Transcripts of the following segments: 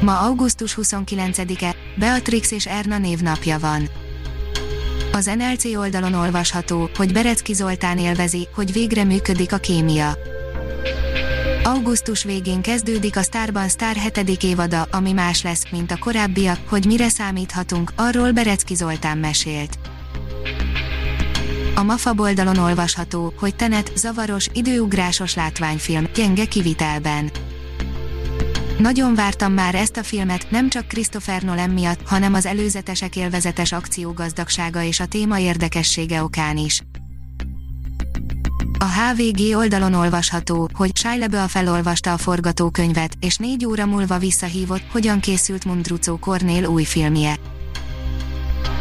Ma augusztus 29-e, Beatrix és Erna névnapja van. Az NLC oldalon olvasható, hogy Berecki Zoltán élvezi, hogy végre működik a kémia. Augusztus végén kezdődik a Starban Star 7. évada, ami más lesz, mint a korábbiak, hogy mire számíthatunk, arról Berecki Zoltán mesélt. A MAFA oldalon olvasható, hogy Tenet zavaros, időugrásos látványfilm, gyenge kivitelben. Nagyon vártam már ezt a filmet, nem csak Christopher Nolan miatt, hanem az előzetesek élvezetes akciógazdagsága és a téma érdekessége okán is. A HVG oldalon olvasható, hogy Shia LaBeouf felolvasta a forgatókönyvet, és négy óra múlva visszahívott, hogyan készült Mundrucó Kornél új filmje.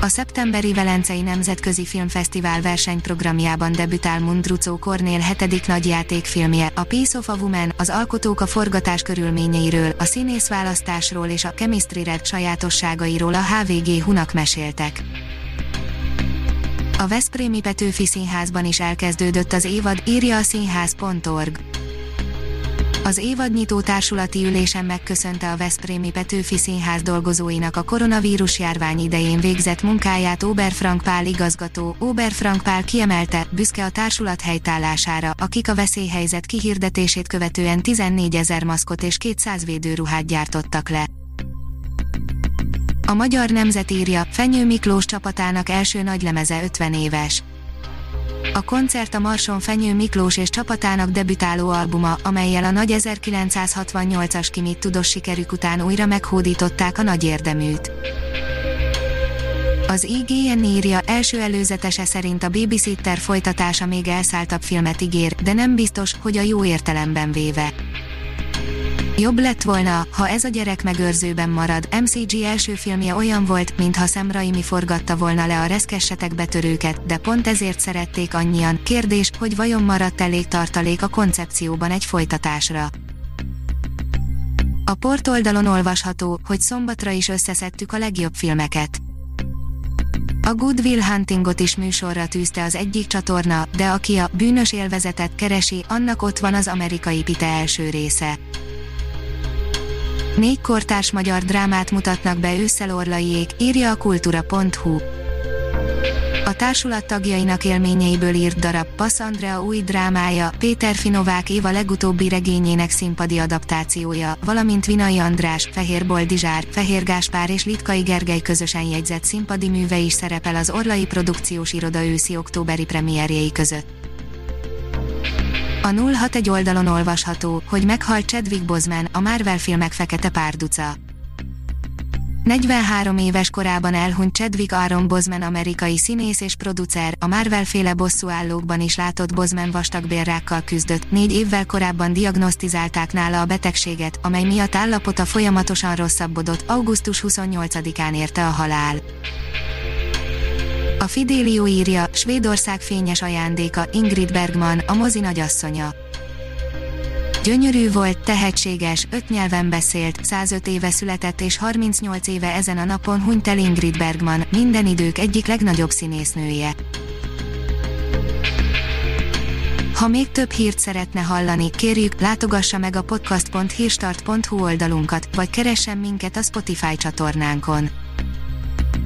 A szeptemberi Velencei Nemzetközi Filmfesztivál versenyprogramjában debütál Mundrucó Kornél hetedik nagyjátékfilmje, a Piece of a Woman, az alkotók a forgatás körülményeiről, a színészválasztásról és a Chemistry Red sajátosságairól a HVG Hunak meséltek. A Veszprémi Petőfi Színházban is elkezdődött az évad, írja a színház.org. Az évadnyitó társulati ülésen megköszönte a Veszprémi Petőfi Színház dolgozóinak a koronavírus járvány idején végzett munkáját Oberfrank Pál igazgató. Oberfrank Pál kiemelte, büszke a társulat helytállására, akik a veszélyhelyzet kihirdetését követően 14 ezer maszkot és 200 védőruhát gyártottak le. A magyar nemzet írja, Fenyő Miklós csapatának első nagylemeze 50 éves. A koncert a Marson Fenyő Miklós és csapatának debütáló albuma, amelyel a nagy 1968-as kimit tudós sikerük után újra meghódították a nagy érdeműt. Az IGN írja, első előzetese szerint a Babysitter folytatása még elszálltabb filmet ígér, de nem biztos, hogy a jó értelemben véve. Jobb lett volna, ha ez a gyerek megőrzőben marad. MCG első filmje olyan volt, mintha Sam Raimi forgatta volna le a reszkessetek betörőket, de pont ezért szerették annyian. Kérdés, hogy vajon maradt elég tartalék a koncepcióban egy folytatásra. A portoldalon olvasható, hogy szombatra is összeszedtük a legjobb filmeket. A Good Will Huntingot is műsorra tűzte az egyik csatorna, de aki a bűnös élvezetet keresi, annak ott van az amerikai Pite első része. Négy kortárs magyar drámát mutatnak be ősszel Orlaiék, írja a kultura.hu. A társulat tagjainak élményeiből írt darab Passz Andrea új drámája, Péter Finovák Éva legutóbbi regényének színpadi adaptációja, valamint Vinai András, Fehér Boldizsár, Fehér Gáspár és Litkai Gergely közösen jegyzett színpadi műve is szerepel az Orlai Produkciós Iroda őszi-októberi premierjei között. A 061 oldalon olvasható, hogy meghalt Chadwick Boseman, a Marvel filmek fekete párduca. 43 éves korában elhunyt Chadwick Aaron Boseman amerikai színész és producer, a Marvel féle bosszúállókban is látott Boseman vastagbélrákkal küzdött, négy évvel korábban diagnosztizálták nála a betegséget, amely miatt állapota folyamatosan rosszabbodott, augusztus 28-án érte a halál. A Fidelio írja, Svédország fényes ajándéka, Ingrid Bergman, a mozi nagyasszonya. Gyönyörű volt, tehetséges, öt nyelven beszélt, 105 éve született és 38 éve ezen a napon hunyt el Ingrid Bergman, minden idők egyik legnagyobb színésznője. Ha még több hírt szeretne hallani, kérjük, látogassa meg a podcast.hírstart.hu oldalunkat, vagy keressen minket a Spotify csatornánkon